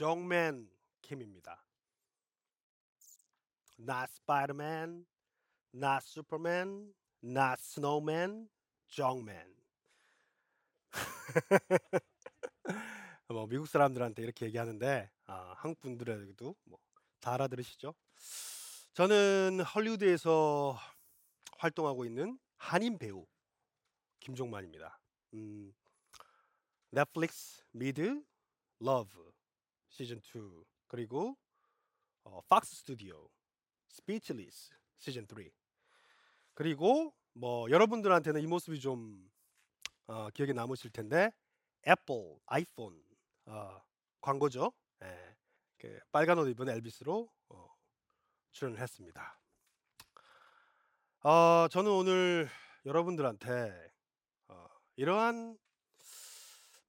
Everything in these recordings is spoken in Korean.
정맨 킴입니다. Not Spider-Man, not Superman, not Snowman, 정맨. 뭐 미국 사람들한테 이렇게 얘기하는데 아, 한국 분들에게도 뭐 다 알아들으시죠? 저는 헐리우드에서 활동하고 있는 한인 배우 김종만입니다. 음, 넷플릭스 미드 Love 시즌 2 그리고 어, Fox Studio Speechless 시즌 3 그리고 뭐 여러분들한테는 이 모습이 좀 어, 기억에 남으실 텐데 애플 아이폰 어, 광고죠. 예, 그 빨간 옷 입은 엘비스로 어, 출연을 했습니다. 어, 저는 오늘 여러분들한테 어, 이러한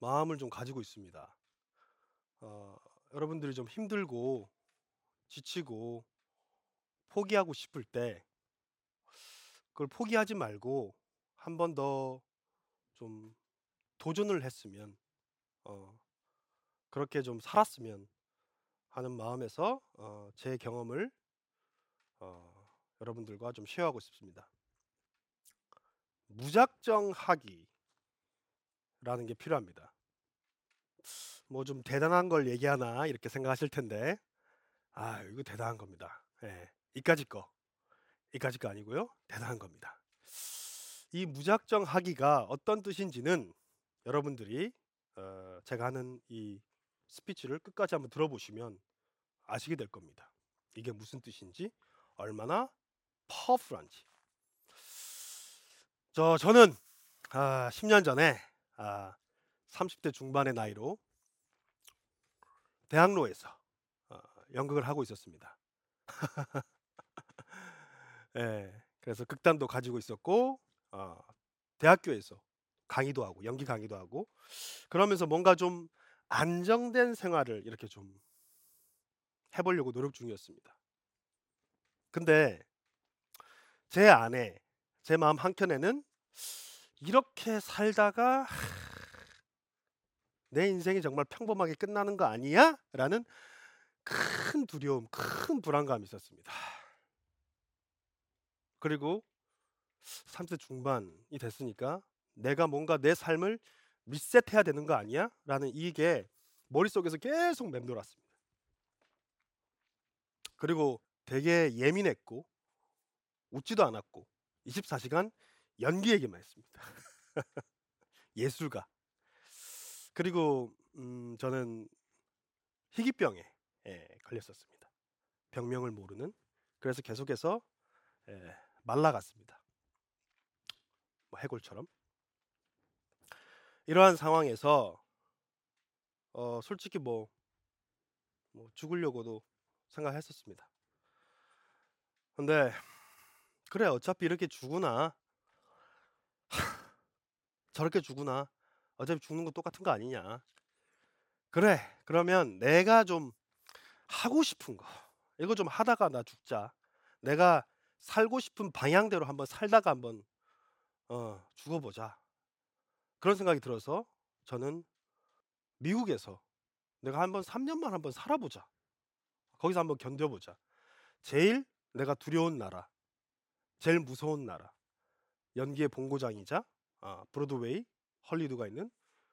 마음을 좀 가지고 있습니다. 어, 여러분들이 좀 힘들고 지치고 포기하고 싶을 때 그걸 포기하지 말고 한 번 더 좀 도전을 했으면 어, 그렇게 좀 살았으면 하는 마음에서 어, 제 경험을 어, 여러분들과 좀 쉐어하고 싶습니다. 무작정 하기라는 게 필요합니다. 뭐 좀 대단한 걸 얘기하나 이렇게 생각하실 텐데 아 이거 대단한 겁니다. 예, 이까지 거 이까지 거 아니고요 대단한 겁니다. 이 무작정 하기가 어떤 뜻인지는 여러분들이 어, 제가 하는 이 스피치를 끝까지 한번 들어보시면 아시게 될 겁니다. 이게 무슨 뜻인지 얼마나 파워풀한지. 저 저는 아, 10년 전에 아, 30대 중반의 나이로 대학로에서 어, 연극을 하고 있었습니다. 예, 그래서 극단도 가지고 있었고 어, 대학교에서 강의도 하고 연기 강의도 하고 그러면서 뭔가 좀 안정된 생활을 이렇게 좀 해보려고 노력 중이었습니다. 근데 제 안에 제 마음 한켠에는 이렇게 살다가 내 인생이 정말 평범하게 끝나는 거 아니야? 라는 큰 두려움, 큰 불안감이 있었습니다. 그리고 30대 중반이 됐으니까 내가 뭔가 내 삶을 리셋해야 되는 거 아니야? 라는 이게 머릿속에서 계속 맴돌았습니다. 그리고 되게 예민했고 웃지도 않았고 24시간 연기 얘기만 했습니다. 예술가. 그리고 음, 저는 희귀병에 예, 걸렸었습니다. 병명을 모르는. 그래서 계속해서 예, 말라갔습니다. 뭐 해골처럼. 이러한 상황에서 어, 솔직히 뭐, 뭐 죽으려고도 생각했었습니다. 근데 그래 어차피 이렇게 죽으나 저렇게 죽으나 어차피 죽는 거 똑같은 거 아니냐. 그래 그러면 내가 좀 하고 싶은 거 이거 좀 하다가 나 죽자. 내가 살고 싶은 방향대로 한번 살다가 한번 어, 죽어보자. 그런 생각이 들어서 저는 미국에서 내가 한번 3년만 한번 살아보자. 거기서 한번 견뎌보자. 제일 내가 두려운 나라, 제일 무서운 나라, 연기의 본고장이자 아, 브로드웨이, 헐리우드가 있는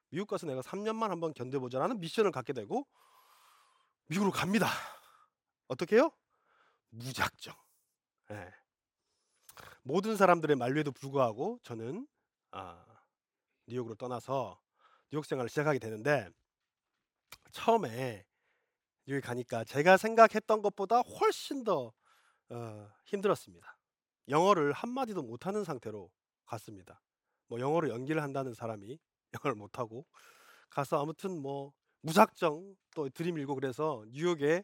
미국 가서 내가 3년만 한번 견뎌보자라는 미션을 갖게 되고 미국으로 갑니다. 어떻게 해요? 무작정. 예. 모든 사람들의 만류에도 불구하고 저는 아, 뉴욕으로 떠나서 뉴욕 생활을 시작하게 되는데 처음에 뉴욕에 가니까 제가 생각했던 것보다 훨씬 더 어, 힘들었습니다. 영어를 한마디도 못하는 상태로 갔습니다. 뭐 영어로 연기를 한다는 사람이 영어를 못하고 가서 아무튼 뭐 무작정 또 들이밀고 그래서 뉴욕의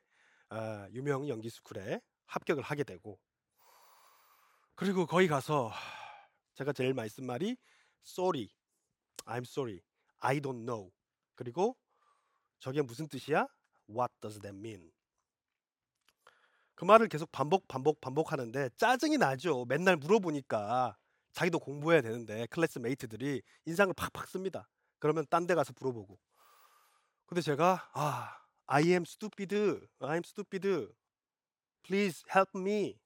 아, 유명 연기 스쿨에 합격을 하게 되고 그리고 거기 가서 제가 제일 많이 쓴 말이 sorry, I'm sorry, I don't know 그리고 저게 무슨 뜻이야? What does that mean? 그 말을 계속 반복 반복 반복하는데 짜증이 나죠. 맨날 물어보니까 자기도 공부해야 되는데 클래스 메이트들이 인상을 팍팍 씁니다. 그러면 딴 데 가서 물어보고. 근데 제가 아, I am stupid. I'm stupid. Please help me.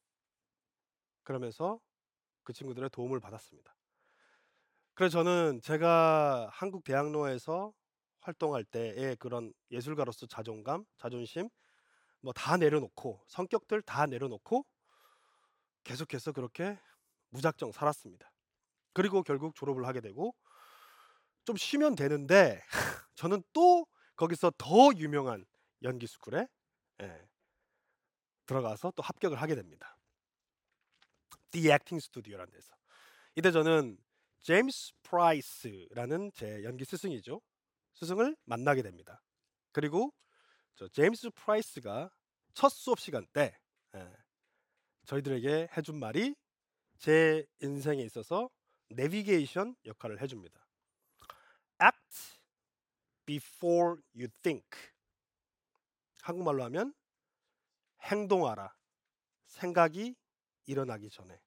그러면서 그 친구들의 도움을 받았습니다. 그래서 저는 제가 한국 대학로에서 활동할 때의 그런 예술가로서 자존감, 자존심 뭐 다 내려놓고 성격들 다 내려놓고 계속해서 그렇게 무작정 살았습니다. 그리고 결국 졸업을 하게 되고 좀 쉬면 되는데 저는 또 거기서 더 유명한 연기 스쿨에 예, 들어가서 또 합격을 하게 됩니다. The Acting Studio라는 데서. 이때 저는 제임스 프라이스라는 제 연기 스승이죠. 스승을 만나게 됩니다. 그리고 저 제임스 프라이스가 첫 수업 시간 때 예, 저희들에게 해준 말이 제 인생에 있어서 내비게이션 역할을 해줍니다. Act before you think. 한국말로 하면 행동하라. 생각이 일어나기 전에.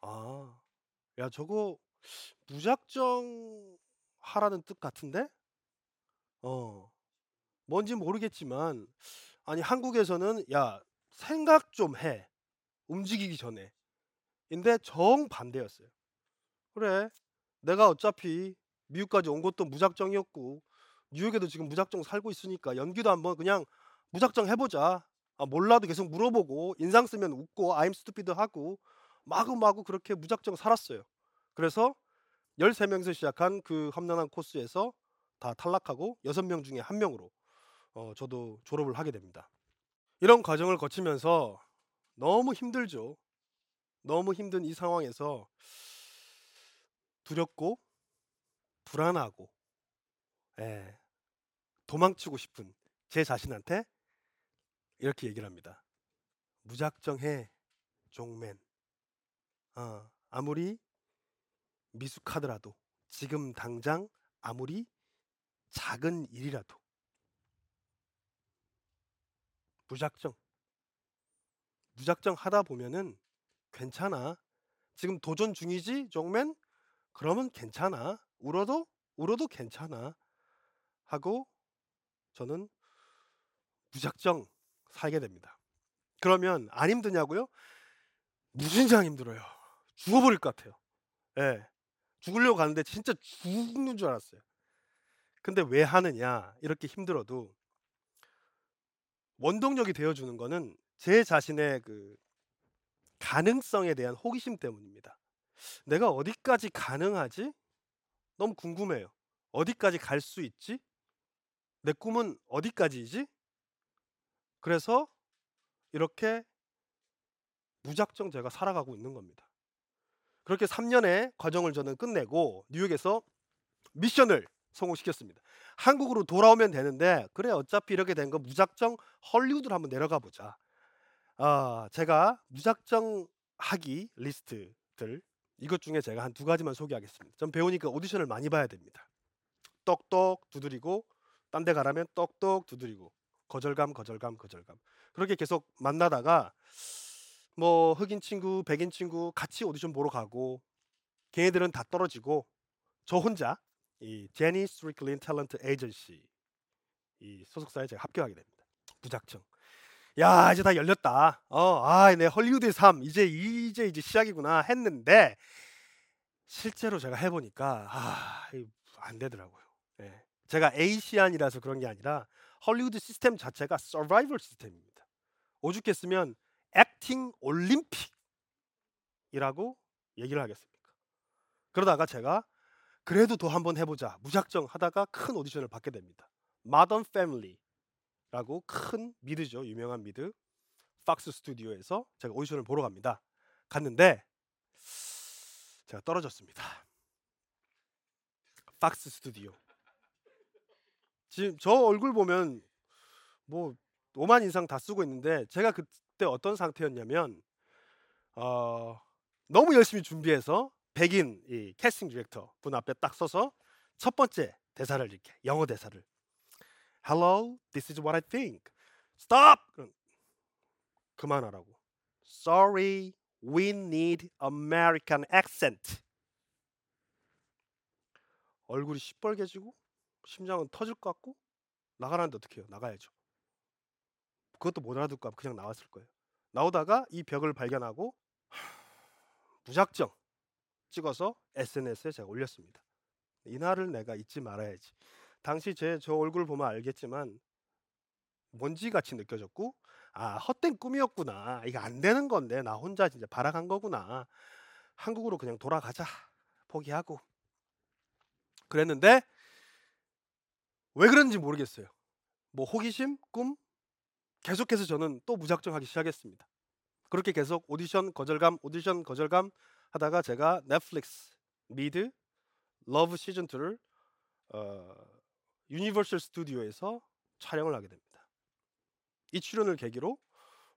아, 야 저거 무작정 하라는 뜻 같은데? 어, 뭔지 모르겠지만 아니 한국에서는 야 생각 좀 해. 움직이기 전에. 인데 정반대였어요. 그래. 내가 어차피 미국까지 온 것도 무작정이었고 뉴욕에도 지금 무작정 살고 있으니까 연기도 한번 그냥 무작정 해보자. 아, 몰라도 계속 물어보고 인상 쓰면 웃고 I'm stupid 하고 마구마구 그렇게 무작정 살았어요. 그래서 13명에서 시작한 그 험난한 코스에서 다 탈락하고 6명 중에 한 명으로 어, 저도 졸업을 하게 됩니다. 이런 과정을 거치면서 너무 힘들죠. 너무 힘든 이 상황에서 두렵고 불안하고 예, 도망치고 싶은 제 자신한테 이렇게 얘기를 합니다. 무작정 해, 종맨. 어, 아무리 미숙하더라도 지금 당장 아무리 작은 일이라도 무작정 무작정 하다 보면은 괜찮아. 지금 도전 중이지, 종맨? 그러면 괜찮아. 울어도 울어도 괜찮아. 하고 저는 무작정 살게 됩니다. 그러면 안 힘드냐고요? 무진장 힘들어요. 죽어버릴 것 같아요. 예. 죽으려고 가는데 진짜 죽는 줄 알았어요. 근데 왜 하느냐? 이렇게 힘들어도 원동력이 되어주는 거는 제 자신의 그 가능성에 대한 호기심 때문입니다. 내가 어디까지 가능하지? 너무 궁금해요. 어디까지 갈 수 있지? 내 꿈은 어디까지이지? 그래서 이렇게 무작정 제가 살아가고 있는 겁니다. 그렇게 3년의 과정을 저는 끝내고 뉴욕에서 미션을 성공시켰습니다. 한국으로 돌아오면 되는데 그래 어차피 이렇게 된 거 무작정 헐리우드로 한번 내려가 보자. 아, 제가 무작정 하기 리스트들 이것 중에 제가 한 두 가지만 소개하겠습니다. 전 배우니까 오디션을 많이 봐야 됩니다. 똑똑 두드리고 딴 데 가라면 똑똑 두드리고 거절감 거절감 거절감 그렇게 계속 만나다가 뭐 흑인 친구 백인 친구 같이 오디션 보러 가고 걔네들은 다 떨어지고 저 혼자 이 제니 스트리클린 탤런트 에이전시 이 소속사에 제가 합격하게 됩니다. 무작정 야 이제 다 열렸다. 어, 아, 내 헐리우드의 삶 이제 이제 이제 시작이구나 했는데 실제로 제가 해보니까 아, 안 되더라고요. 예. 제가 에이시안이라서 그런 게 아니라 헐리우드 시스템 자체가 서바이벌 시스템입니다. 오죽했으면 액팅 올림픽이라고 얘기를 하겠습니까? 그러다가 제가 그래도 더 한번 해보자 무작정 하다가 큰 오디션을 받게 됩니다. Modern Family 라고 큰 미드죠. 유명한 미드. Fox 스튜디오에서 제가 오디션을 보러 갑니다. 갔는데 제가 떨어졌습니다. Fox 스튜디오. 지금 저 얼굴 보면 뭐 오만 인상 다 쓰고 있는데 제가 그때 어떤 상태였냐면 어, 너무 열심히 준비해서 백인 이 캐스팅 디렉터 분 앞에 딱 서서 첫 번째 대사를 이렇게 영어 대사를 Hello, this is what I think. Stop. 그만하라고. Sorry, we need American accent. 얼굴이 시뻘개지고 심장은 터질 것 같고 나가라는데 어떻게 해요? 나가야죠. 그것도 못 알아듣고 그냥 나왔을 거예요. 나오다가 이 벽을 발견하고 무작정 찍어서 SNS에 제가 올렸습니다. 이날을 내가 잊지 말아야지. 당시 제 저 얼굴 보면 알겠지만 먼지 같이 느껴졌고 아 헛된 꿈이었구나. 이거 안 되는 건데 나 혼자 진짜 발악한 거구나. 한국으로 그냥 돌아가자. 포기하고 그랬는데 왜 그런지 모르겠어요. 뭐 호기심, 꿈 계속해서 저는 또 무작정 하기 시작했습니다. 그렇게 계속 오디션 거절감, 오디션 거절감 하다가 제가 넷플릭스 미드 Love 시즌 2를 어, 유니버설 스튜디오에서 촬영을 하게 됩니다. 이 출연을 계기로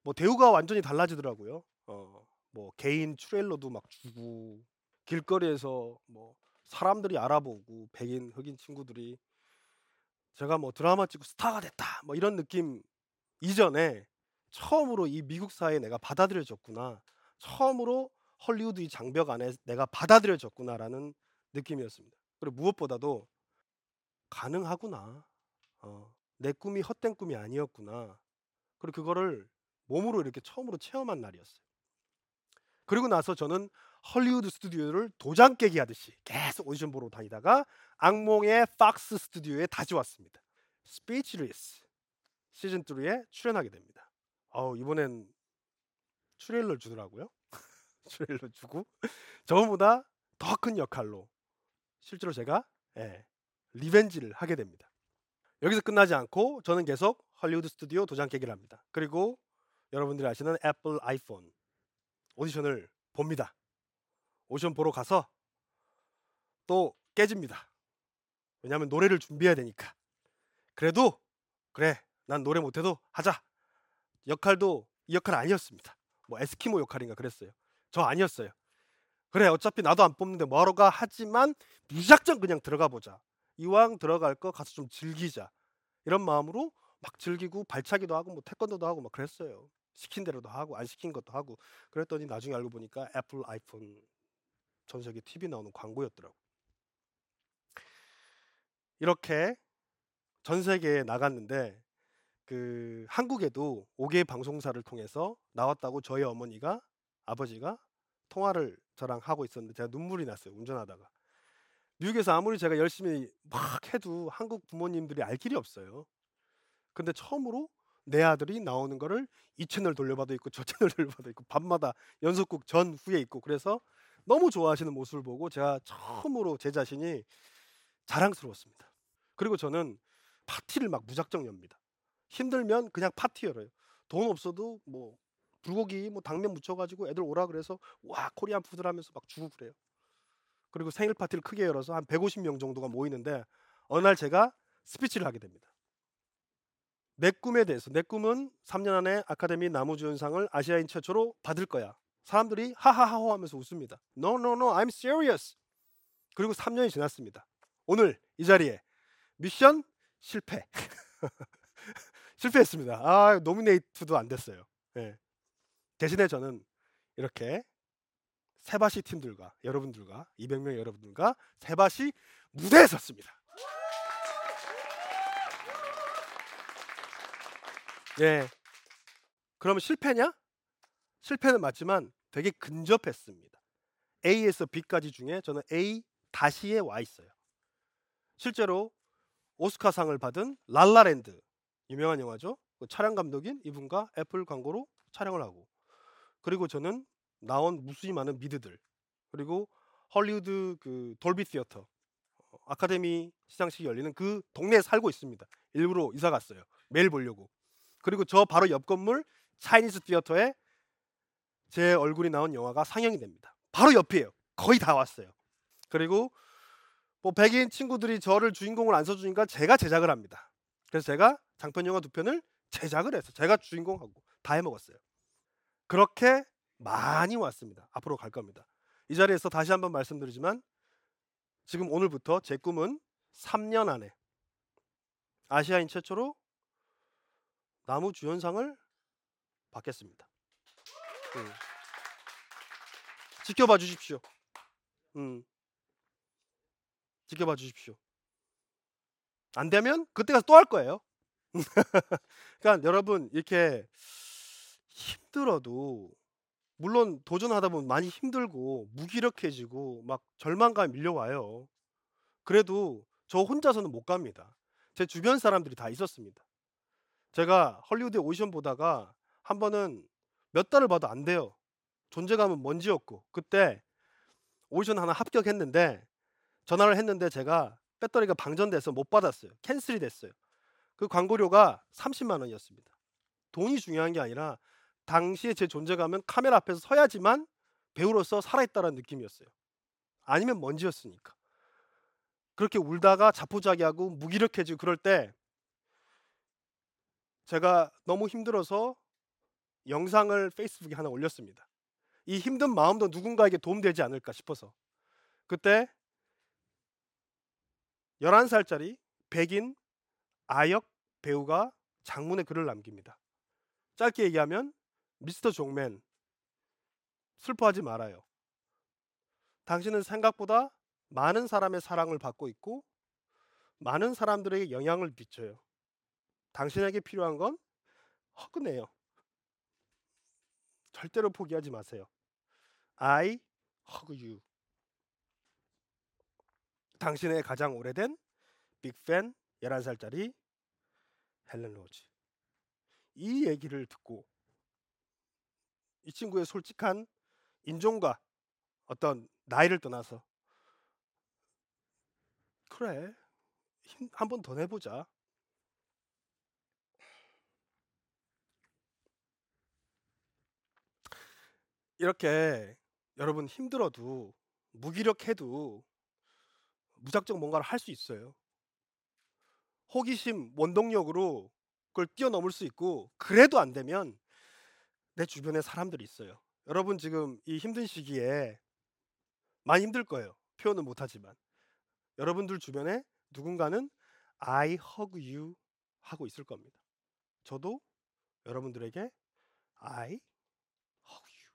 뭐 대우가 완전히 달라지더라고요. 어, 뭐 개인 트레일러도 막 주고 길거리에서 뭐 사람들이 알아보고 백인 흑인 친구들이 제가 뭐 드라마 찍고 스타가 됐다 뭐 이런 느낌 이전에 처음으로 이 미국 사회에 내가 받아들여졌구나 처음으로 헐리우드 이 장벽 안에 내가 받아들여졌구나라는 느낌이었습니다. 그리고 무엇보다도 가능하구나. 어, 내 꿈이 헛된 꿈이 아니었구나. 그리고 그거를 몸으로 이렇게 처음으로 체험한 날이었어요. 그리고 나서 저는 헐리우드 스튜디오를 도장 깨기 하듯이 계속 오디션 보러 다니다가 악몽의 팍스 스튜디오에 다시 왔습니다. Speechless 시즌 3에 출연하게 됩니다. 어우, 이번엔 트레일러를 주더라고요. 트레일러 주고 저보다 더 큰 역할로 실제로 제가 예, revenge를 하게 됩니다. 여기서 끝나지 않고 저는 계속 헐리우드 스튜디오 도장 깨기를 합니다. 그리고 여러분들이 아시는 애플 아이폰 오디션을 봅니다. 오디션 보러 가서 또 깨집니다. 왜냐하면 노래를 준비해야 되니까. 그래도 그래 난 노래 못해도 하자. 역할도 이 역할 아니었습니다. 뭐 에스키모 역할인가 그랬어요. 저 아니었어요. 그래 어차피 나도 안 뽑는데 뭐하러 가 하지만 무작정 그냥 들어가 보자. 이왕 들어갈 거 가서 좀 즐기자. 이런 마음으로 막 즐기고 발차기도 하고 뭐 태권도도 하고 막 그랬어요. 시킨 대로도 하고 안 시킨 것도 하고 그랬더니 나중에 알고 보니까 애플 아이폰 전 세계 TV 나오는 광고였더라고. 이렇게 전 세계에 나갔는데 그 한국에도 5개 방송사를 통해서 나왔다고 저희 어머니가 아버지가 통화를 저랑 하고 있었는데 제가 눈물이 났어요. 운전하다가. 미국에서 아무리 제가 열심히 막 해도 한국 부모님들이 알 길이 없어요. 근데 처음으로 내 아들이 나오는 거를 이 채널 돌려봐도 있고 저 채널 돌려봐도 있고 밤마다 연속극 전 후에 있고 그래서 너무 좋아하시는 모습을 보고 제가 처음으로 제 자신이 자랑스러웠습니다. 그리고 저는 파티를 막 무작정 엽니다. 힘들면 그냥 파티 열어요. 돈 없어도 뭐 불고기 뭐 당면 무쳐가지고 애들 오라 그래서 와 Korean food 하면서 막 주고 그래요. 그리고 생일 파티를 크게 열어서 한 150명 정도가 모이는데 어느 날 제가 스피치를 하게 됩니다. 내 꿈에 대해서 내 꿈은 3년 안에 아카데미 나무주연상을 아시아인 최초로 받을 거야. 사람들이 하하하호 하면서 웃습니다. No, no, no, I'm serious. 그리고 3년이 지났습니다. 오늘 이 자리에 미션 실패. 실패했습니다. 아, 노미네이트도 안 됐어요. 예. 대신에 저는 이렇게 세바시 팀들과 여러분들과 200명 여러분들과 세바시 무대에 섰습니다. 예. 그러면 실패냐? 실패는 맞지만 되게 근접했습니다. A에서 B까지 중에 저는 A 다시에 와 있어요. 실제로 오스카상을 받은 랄라랜드 유명한 영화죠. 그 촬영 감독인 이분과 애플 광고로 촬영을 하고 그리고 저는 나온 무수히 많은 미드들 그리고 헐리우드 그 돌비 시어터 어, 아카데미 시상식이 열리는 그 동네에 살고 있습니다. 일부러 이사 갔어요. 매일 보려고. 그리고 저 바로 옆 건물 차이니스 티어터에 제 얼굴이 나온 영화가 상영이 됩니다. 바로 옆이에요. 거의 다 왔어요. 그리고 뭐 백인 친구들이 저를 주인공을 안 써주니까 제가 제작을 합니다. 그래서 제가 장편 영화 두 편을 제작을 해서 제가 주인공하고 다 해먹었어요. 그렇게 많이 왔습니다. 앞으로 갈 겁니다. 이 자리에서 다시 한번 말씀드리지만 지금 오늘부터 제 꿈은 3년 안에 아시아인 최초로 나무 주연상을 받겠습니다. 음. 지켜봐 주십시오. 음. 지켜봐 주십시오. 안 되면 그때 가서 또 할 거예요. 그러니까 여러분 이렇게 힘들어도 물론 도전하다 보면 많이 힘들고 무기력해지고 막 절망감이 밀려와요. 그래도 저 혼자서는 못 갑니다. 제 주변 사람들이 다 있었습니다. 제가 헐리우드에 오디션 보다가 한 번은 몇 달을 봐도 안 돼요. 존재감은 먼지였고 그때 오디션 하나 합격했는데 전화를 했는데 제가 배터리가 방전돼서 못 받았어요. 캔슬이 됐어요. 그 광고료가 30만 원이었습니다. 돈이 중요한 게 아니라 당시에 제 존재감은 카메라 앞에서 서야지만 배우로서 살아있다는 느낌이었어요. 아니면 먼지였으니까. 그렇게 울다가 자포자기하고 무기력해지고 그럴 때 제가 너무 힘들어서 영상을 페이스북에 하나 올렸습니다. 이 힘든 마음도 누군가에게 도움되지 않을까 싶어서. 그때 11살짜리 백인 아역 배우가 장문의 글을 남깁니다. 짧게 얘기하면 미스터 종맨 슬퍼하지 말아요. 당신은 생각보다 많은 사람의 사랑을 받고 있고 많은 사람들에게 영향을 미쳐요. 당신에게 필요한 건 허그네요. 절대로 포기하지 마세요. I hug you. 당신의 가장 오래된 빅팬 11살짜리 헬렌 로즈. 이 얘기를 듣고 이 친구의 솔직한 인종과 어떤 나이를 떠나서 그래 한 번 더 내보자 이렇게 여러분 힘들어도 무기력해도 무작정 뭔가를 할 수 있어요. 호기심, 원동력으로 그걸 뛰어넘을 수 있고 그래도 안 되면 내 주변에 사람들이 있어요. 여러분 지금 이 힘든 시기에 많이 힘들 거예요. 표현은 못하지만 여러분들 주변에 누군가는 I hug you 하고 있을 겁니다. 저도 여러분들에게 I hug you.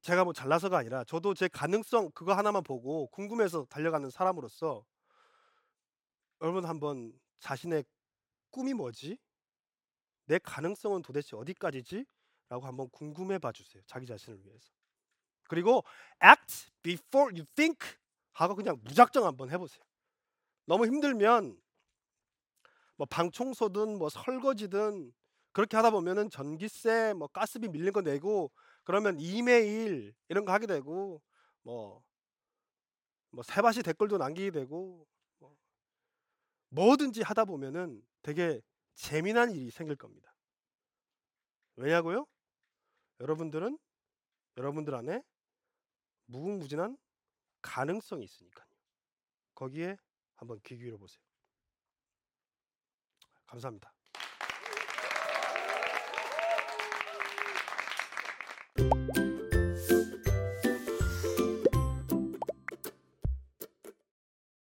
제가 뭐 잘나서가 아니라 저도 제 가능성 그거 하나만 보고 궁금해서 달려가는 사람으로서 여러분 한번 자신의 꿈이 뭐지? 내 가능성은 도대체 어디까지지? 라고 한번 궁금해 봐 주세요. 자기 자신을 위해서. 그리고 act before you think 하고 그냥 무작정 한번 해 보세요. 너무 힘들면 뭐 방 청소든 뭐 설거지든 그렇게 하다 보면은 전기세 뭐 가스비 밀린 거 내고 그러면 이메일 이런 거 하게 되고 뭐 뭐 세바시 댓글도 남기게 되고 뭐 뭐든지 하다 보면은 되게 재미난 일이 생길 겁니다. 왜냐고요? 여러분들은 여러분들 안에 무궁무진한 가능성이 있으니까요. 거기에 한번 귀 기울여 보세요. 감사합니다.